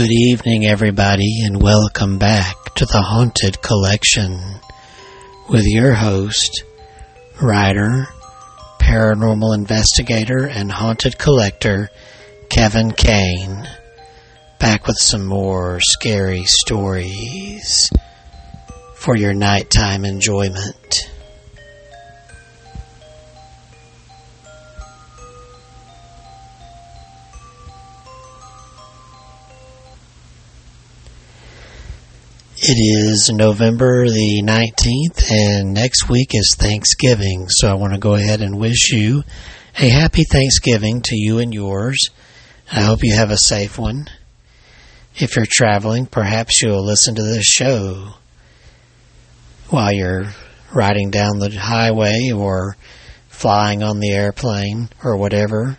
Good evening, everybody, and welcome back to the Haunted Collection with your host, writer, paranormal investigator, and haunted collector, Kevin Kane. Back with some more scary stories for your nighttime enjoyment. It is November the 19th, and next week is Thanksgiving. So I want to go ahead and wish you a happy Thanksgiving to you and yours. I hope you have a safe one. If you're traveling, perhaps you'll listen to this show while you're riding down the highway or flying on the airplane or whatever.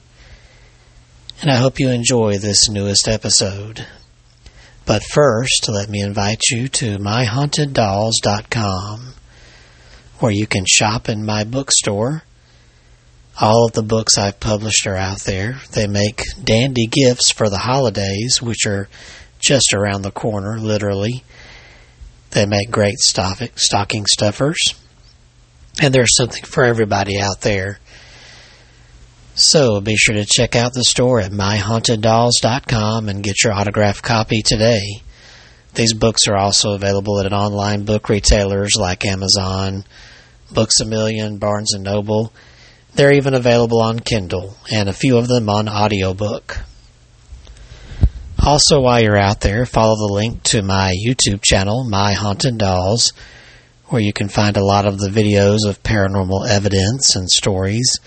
And I hope you enjoy this newest episode. But first, let me invite you to myhauntedDolls.com, where you can shop in my bookstore. All of the books I've published are out there. They make dandy gifts for the holidays, which are just around the corner, literally. They make great stocking stuffers. And there's something for everybody out there. So be sure to check out the store at myhauntedDolls.com and get your autographed copy today. These books are also available at online book retailers like Amazon, Books a Million, Barnes & Noble. They're even available on Kindle and a few of them on audiobook. Also, while you're out there, follow the link to my YouTube channel, My Haunted Dolls, where you can find a lot of the videos of paranormal evidence and stories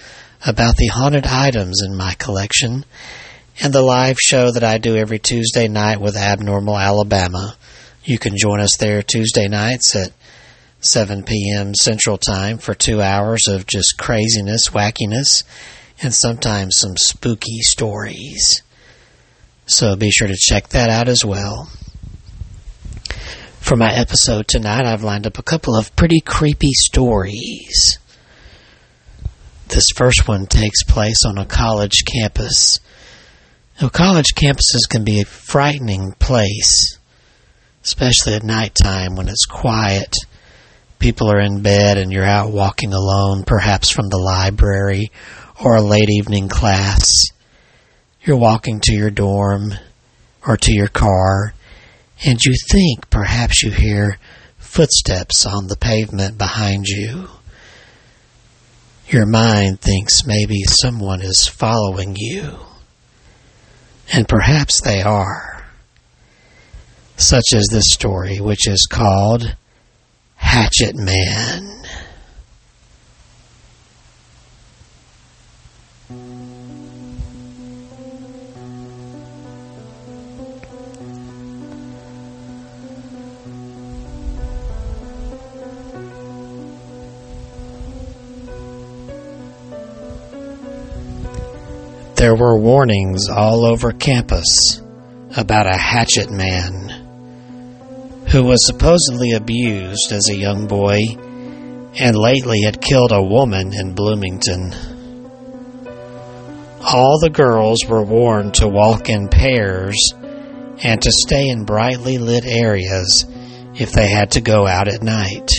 about the haunted items in my collection and the live show that I do every Tuesday night with Abnormal Alabama. You can join us there Tuesday nights at 7 p.m. Central Time for two hours of just craziness, wackiness, and sometimes some spooky stories. So be sure to check that out as well. For my episode tonight, I've lined up a couple of pretty creepy stories. This first one takes place on a college campus. Now, college campuses can be a frightening place, especially at nighttime when it's quiet. People are in bed and you're out walking alone, perhaps from the library or a late evening class. You're walking to your dorm or to your car, and you think perhaps you hear footsteps on the pavement behind you. Your mind thinks maybe someone is following you. And perhaps they are. Such as this story, which is called Hatchet Man. There were warnings all over campus about a hatchet man who was supposedly abused as a young boy and lately had killed a woman in Bloomington. All the girls were warned to walk in pairs and to stay in brightly lit areas if they had to go out at night.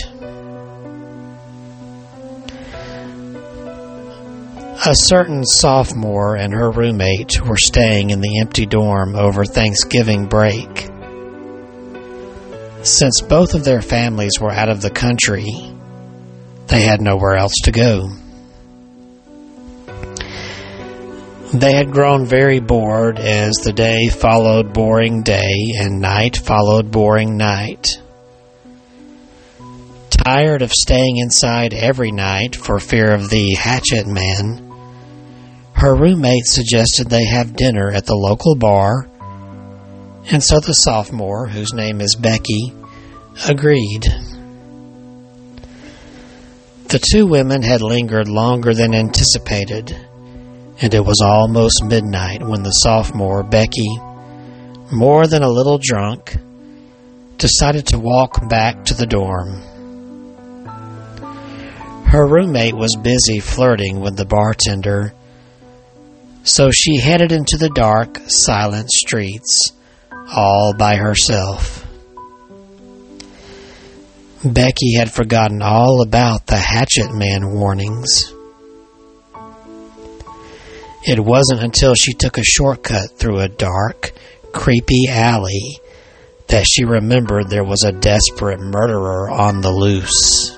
A certain sophomore and her roommate were staying in the empty dorm over Thanksgiving break. Since both of their families were out of the country, they had nowhere else to go. They had grown very bored as the day followed boring day and night followed boring night. Tired of staying inside every night for fear of the hatchet man, her roommate suggested they have dinner at the local bar, and so the sophomore, whose name is Becky, agreed. The two women had lingered longer than anticipated, and it was almost midnight when the sophomore, Becky, more than a little drunk, decided to walk back to the dorm. Her roommate was busy flirting with the bartender so she headed into the dark, silent streets, all by herself. Becky had forgotten all about the hatchet man warnings. It wasn't until she took a shortcut through a dark, creepy alley that she remembered there was a desperate murderer on the loose.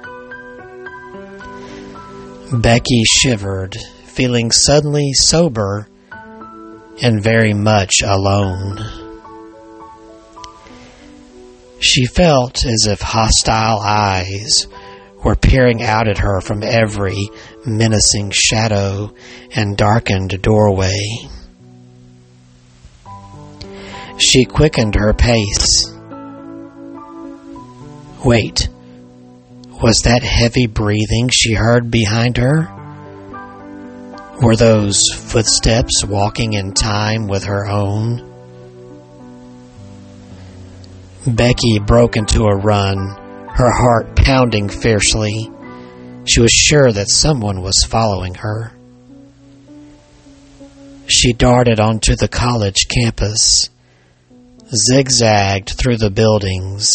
Becky shivered, feeling suddenly sober and very much alone. She felt as if hostile eyes were peering out at her from every menacing shadow and darkened doorway. She quickened her pace. Wait, was that heavy breathing she heard behind her? Were those footsteps walking in time with her own? Becky broke into a run, her heart pounding fiercely. She was sure that someone was following her. She darted onto the college campus, zigzagged through the buildings,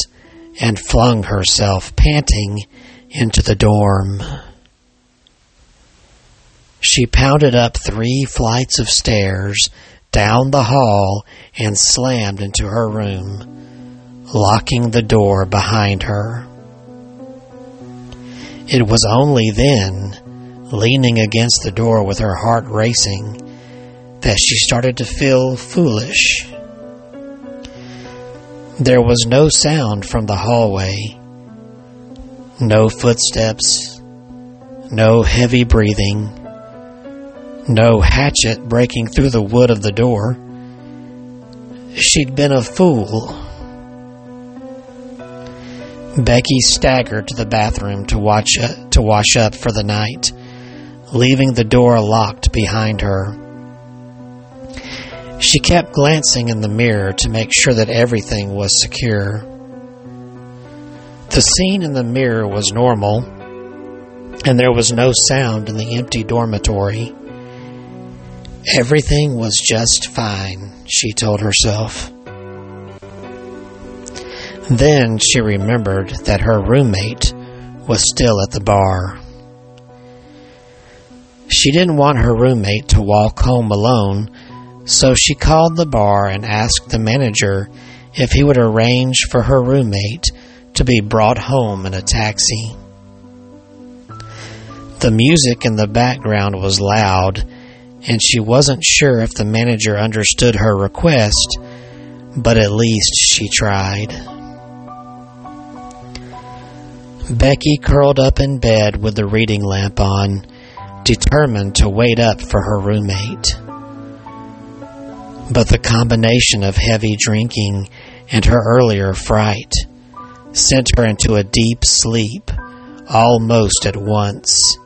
and flung herself panting into the dorm. She pounded up three flights of stairs, down the hall, and slammed into her room, locking the door behind her. It was only then, leaning against the door with her heart racing, that she started to feel foolish. There was no sound from the hallway, no footsteps, no heavy breathing, no hatchet breaking through the wood of the door. She'd been a fool. Becky staggered to the bathroom to watch uh, to wash up for the night, leaving the door locked behind her. She kept glancing in the mirror to make sure that everything was secure. The scene in the mirror was normal, and there was no sound in the empty dormitory. Everything was just fine, she told herself. Then she remembered that her roommate was still at the bar. She didn't want her roommate to walk home alone, so she called the bar and asked the manager if he would arrange for her roommate to be brought home in a taxi. The music in the background was loud, and she wasn't sure if the manager understood her request, but at least she tried. Becky curled up in bed with the reading lamp on, determined to wait up for her roommate. But the combination of heavy drinking and her earlier fright sent her into a deep sleep almost at once,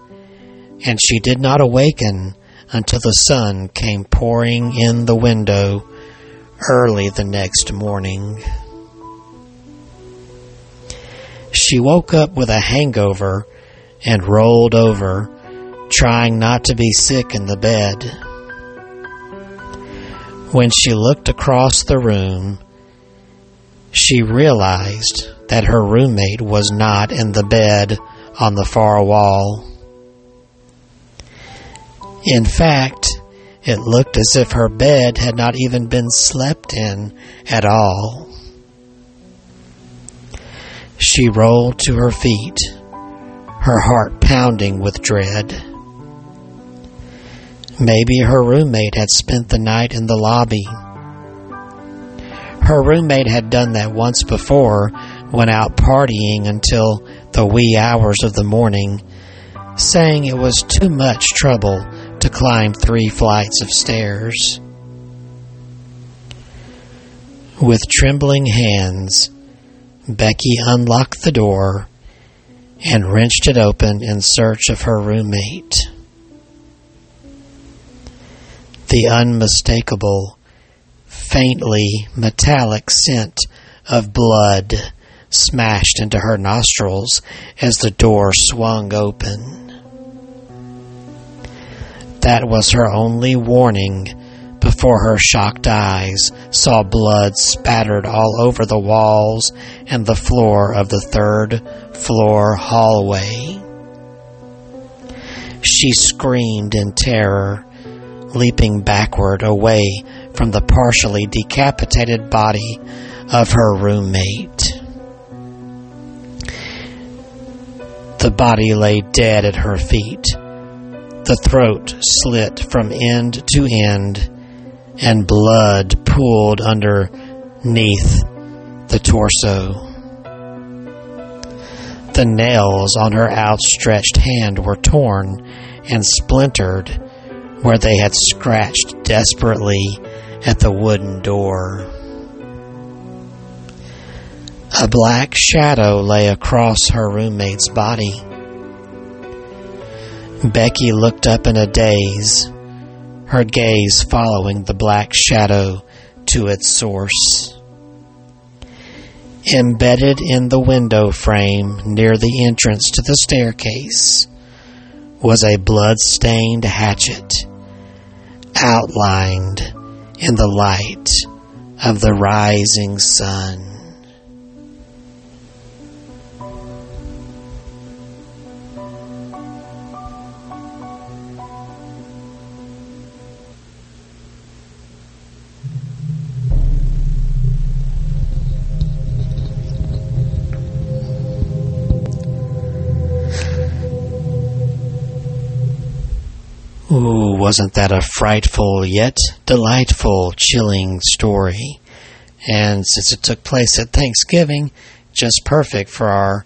and she did not awaken until the sun came pouring in the window early the next morning. She woke up with a hangover and rolled over, trying not to be sick in the bed. When she looked across the room, she realized that her roommate was not in the bed on the far wall. In fact, it looked as if her bed had not even been slept in at all. She rolled to her feet, her heart pounding with dread. Maybe her roommate had spent the night in the lobby. Her roommate had done that once before, went out partying until the wee hours of the morning, saying it was too much trouble to climb three flights of stairs. With trembling hands, Becky unlocked the door and wrenched it open in search of her roommate. The unmistakable, faintly metallic scent of blood smashed into her nostrils as the door swung open. That was her only warning before her shocked eyes saw blood spattered all over the walls and the floor of the third floor hallway. She screamed in terror, leaping backward away from the partially decapitated body of her roommate. The body lay dead at her feet, the throat slit from end to end, and blood pooled underneath the torso. The nails on her outstretched hand were torn and splintered where they had scratched desperately at the wooden door. A black shadow lay across her roommate's body. Becky looked up in a daze, her gaze following the black shadow to its source. Embedded in the window frame near the entrance to the staircase was a blood-stained hatchet outlined in the light of the rising sun. Wasn't that a frightful yet delightful, chilling story? And since it took place at Thanksgiving, just perfect for our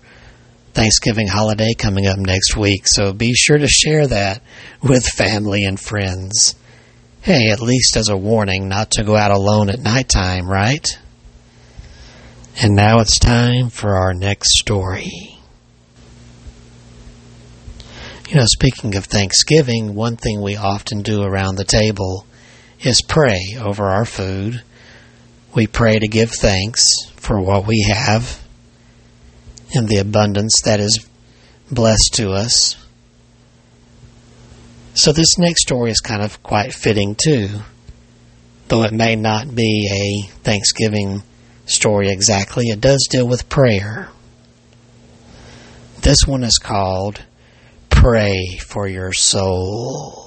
Thanksgiving holiday coming up next week. So be sure to share that with family and friends. Hey, at least as a warning not to go out alone at nighttime, right? And now it's time for our next story. You know, speaking of Thanksgiving, one thing we often do around the table is pray over our food. We pray to give thanks for what we have and the abundance that is blessed to us. So, this next story is kind of quite fitting too, though it may not be a Thanksgiving story exactly, it does deal with prayer. This one is called pray for your soul.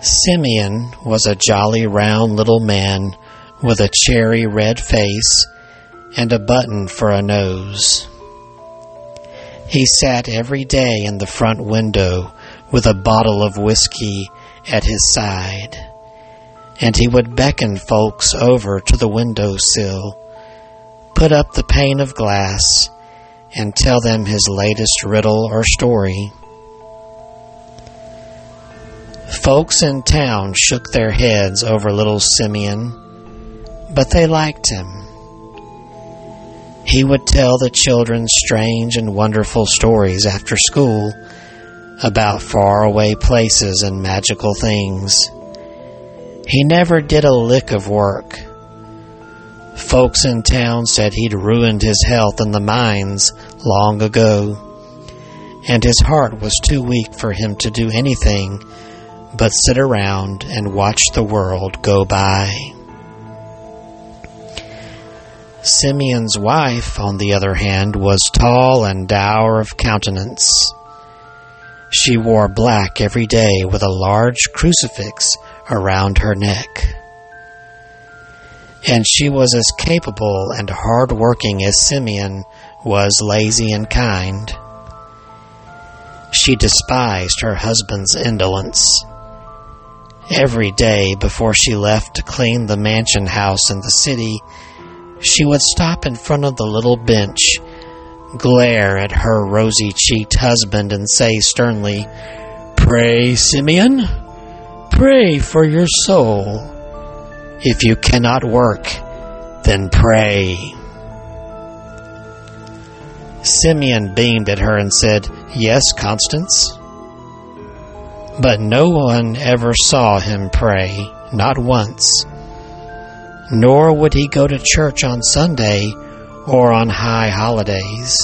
Simeon was a jolly round little man with a cherry red face and a button for a nose. He sat every day in the front window with a bottle of whiskey at his side and he would beckon folks over to the window sill, put up the pane of glass, and tell them his latest riddle or story. Folks in town shook their heads over little Simeon, but they liked him. He would tell the children strange and wonderful stories after school about faraway places and magical things. He never did a lick of work. Folks in town said he'd ruined his health in the mines long ago, and his heart was too weak for him to do anything but sit around and watch the world go by. Simeon's wife, on the other hand, was tall and dour of countenance. She wore black every day with a large crucifix around her neck. And she was as capable and hard working as Simeon was lazy and kind. She despised her husband's indolence. Every day before she left to clean the mansion house in the city, she would stop in front of the little bench, glare at her rosy cheeked husband, and say sternly, Pray, Simeon? Pray for your soul. If you cannot work, then pray. Simeon beamed at her and said, Yes, Constance. But no one ever saw him pray, not once. Nor would he go to church on Sunday or on high holidays.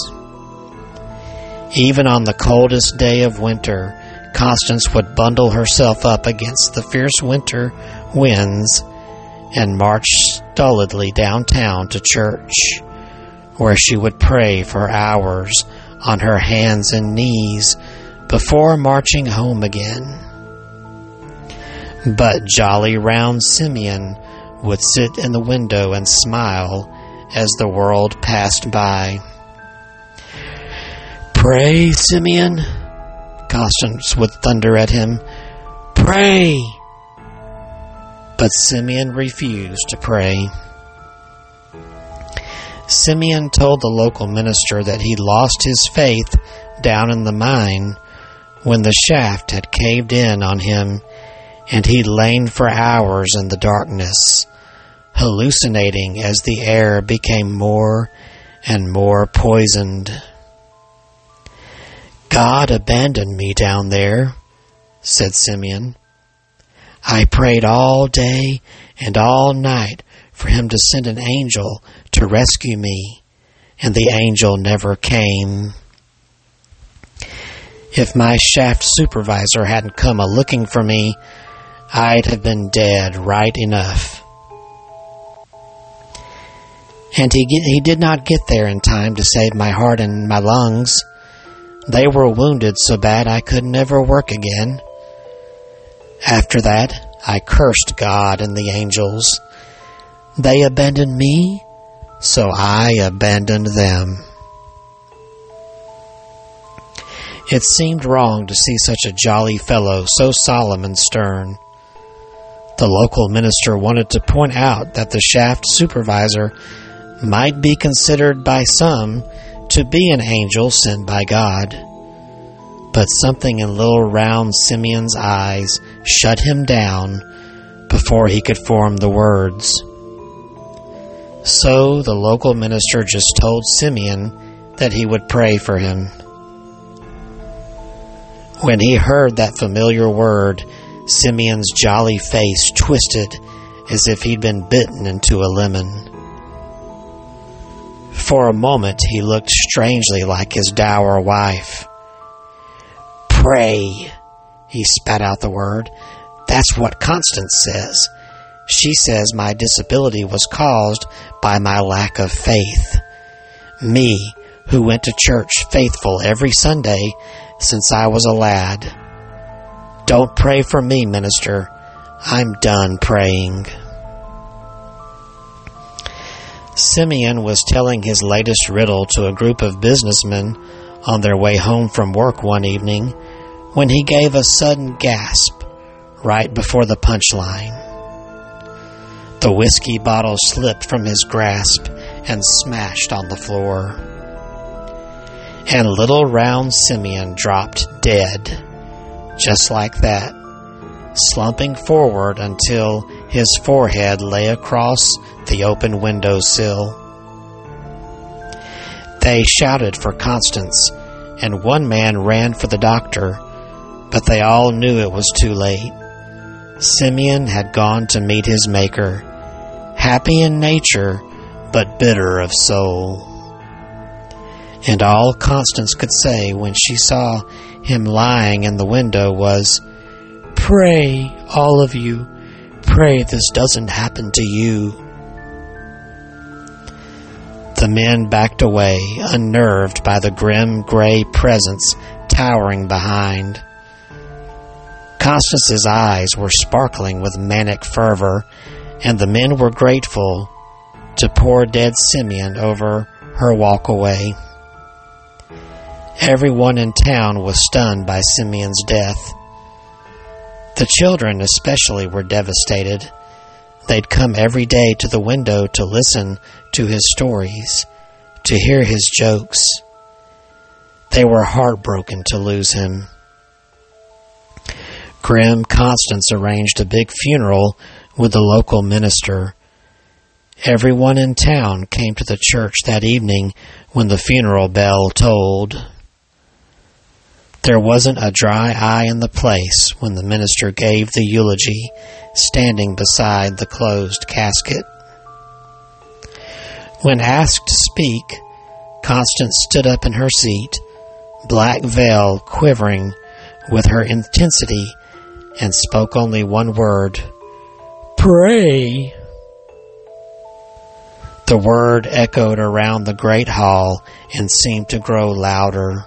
Even on the coldest day of winter, Constance would bundle herself up against the fierce winter winds and march stolidly downtown to church, where she would pray for hours on her hands and knees before marching home again. But jolly round Simeon would sit in the window and smile as the world passed by. Pray, Simeon, Constance would thunder at him. Pray! But Simeon refused to pray. Simeon told the local minister that he lost his faith down in the mine when the shaft had caved in on him and he'd lain for hours in the darkness, hallucinating as the air became more and more poisoned. God abandoned me down there, said Simeon. I prayed all day and all night for him to send an angel to rescue me, and the angel never came. If my shaft supervisor hadn't come a looking for me, I'd have been dead right enough. And he, he did not get there in time to save my heart and my lungs. They were wounded so bad I could never work again. After that, I cursed God and the angels. They abandoned me, so I abandoned them. It seemed wrong to see such a jolly fellow so solemn and stern. The local minister wanted to point out that the shaft supervisor might be considered by some to be an angel sent by God. But something in little round Simeon's eyes shut him down before he could form the words. So the local minister just told Simeon that he would pray for him. When he heard that familiar word, Simeon's jolly face twisted as if he'd been bitten into a lemon. For a moment he looked strangely like his dour wife. Pray, he spat out the word. That's what Constance says. She says my disability was caused by my lack of faith. Me, who went to church faithful every Sunday since I was a lad. Don't pray for me, minister. I'm done praying. Simeon was telling his latest riddle to a group of businessmen on their way home from work one evening when he gave a sudden gasp right before the punchline. The whiskey bottle slipped from his grasp and smashed on the floor. And little round Simeon dropped dead just like that, slumping forward until his forehead lay across the open window sill. They shouted for Constance, and one man ran for the doctor, but they all knew it was too late. Simeon had gone to meet his Maker, happy in nature, but bitter of soul. And all Constance could say when she saw him lying in the window was, Pray, all of you, pray this doesn't happen to you. The men backed away, unnerved by the grim gray presence towering behind. Constance's eyes were sparkling with manic fervor, and the men were grateful to poor dead Simeon over her walk away. Everyone in town was stunned by Simeon's death. The children, especially, were devastated. They'd come every day to the window to listen to his stories, to hear his jokes. They were heartbroken to lose him. Grim Constance arranged a big funeral with the local minister. Everyone in town came to the church that evening when the funeral bell tolled. There wasn't a dry eye in the place when the minister gave the eulogy, standing beside the closed casket. When asked to speak, Constance stood up in her seat, black veil quivering with her intensity, and spoke only one word Pray. The word echoed around the great hall and seemed to grow louder.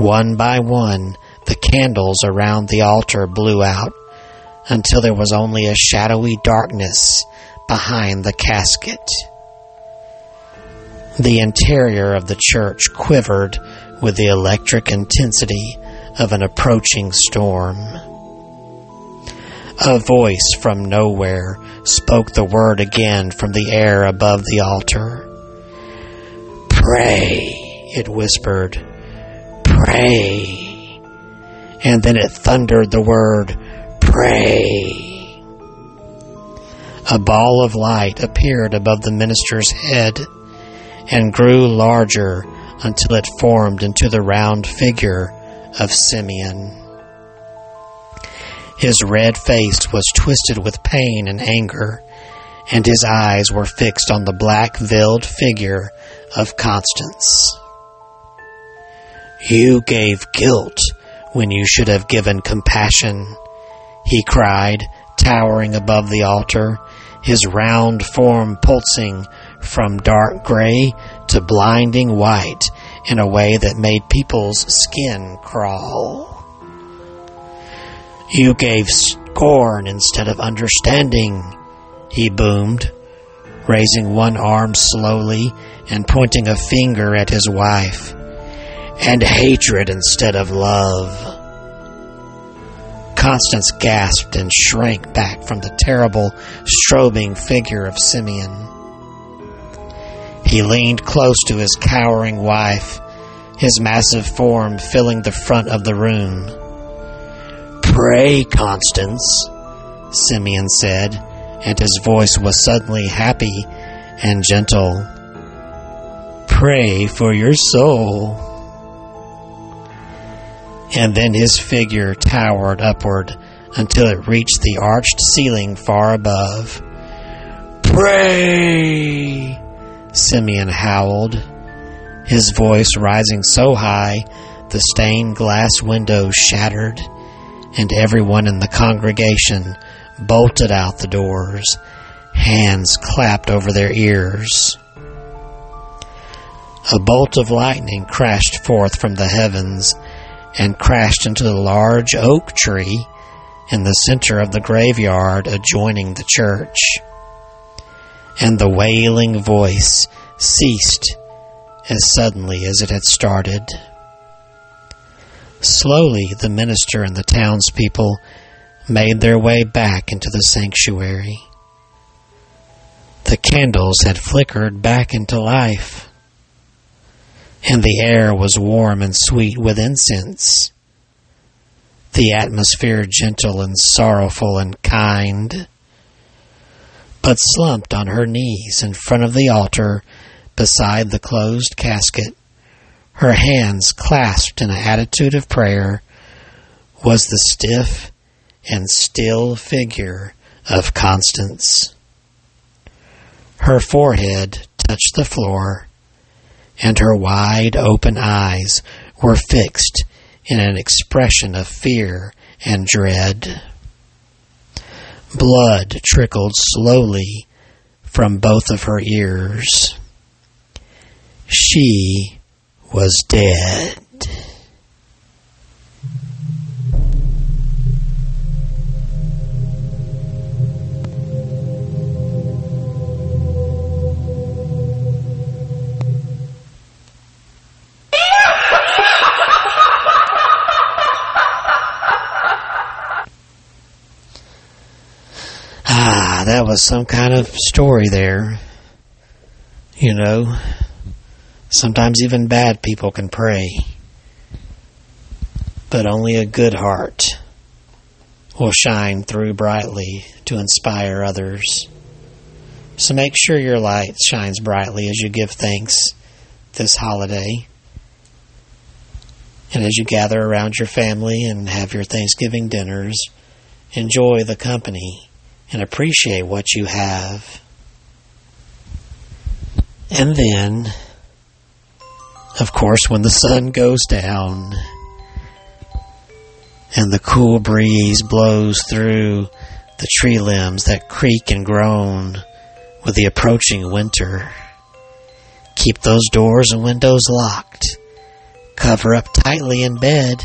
One by one, the candles around the altar blew out until there was only a shadowy darkness behind the casket. The interior of the church quivered with the electric intensity of an approaching storm. A voice from nowhere spoke the word again from the air above the altar. Pray, it whispered. Pray. And then it thundered the word, Pray. A ball of light appeared above the minister's head and grew larger until it formed into the round figure of Simeon. His red face was twisted with pain and anger, and his eyes were fixed on the black veiled figure of Constance. You gave guilt when you should have given compassion, he cried, towering above the altar, his round form pulsing from dark gray to blinding white in a way that made people's skin crawl. You gave scorn instead of understanding, he boomed, raising one arm slowly and pointing a finger at his wife, and hatred instead of love. Constance gasped and shrank back from the terrible, strobing figure of Simeon. He leaned close to his cowering wife, his massive form filling the front of the room. Pray, Constance, Simeon said, and his voice was suddenly happy and gentle. Pray for your soul. And then his figure towered upward until it reached the arched ceiling far above. Pray! Simeon howled, his voice rising so high the stained glass windows shattered and everyone in the congregation bolted out the doors, hands clapped over their ears. A bolt of lightning crashed forth from the heavens and crashed into the large oak tree in the center of the graveyard adjoining the church. And the wailing voice ceased as suddenly as it had started. Slowly, the minister and the townspeople made their way back into the sanctuary. The candles had flickered back into life, and the air was warm and sweet with incense, the atmosphere gentle and sorrowful and kind. But slumped on her knees in front of the altar beside the closed casket her hands clasped in an attitude of prayer, was the stiff and still figure of Constance. Her forehead touched the floor, and her wide open eyes were fixed in an expression of fear and dread. Blood trickled slowly from both of her ears. She was dead. Was some kind of story there. You know, Sometimes even bad people can pray, but only a good heart will shine through brightly to inspire others. So make sure your light shines brightly as you give thanks this holiday. And as you gather around your family and have your Thanksgiving dinners, enjoy the company and appreciate what you have. And then, of course, when the sun goes down and the cool breeze blows through the tree limbs that creak and groan with the approaching winter, keep those doors and windows locked, cover up tightly in bed,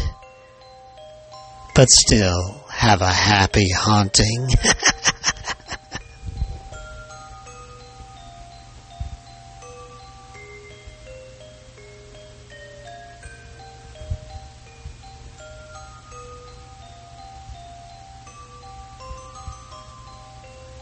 but still have a happy haunting.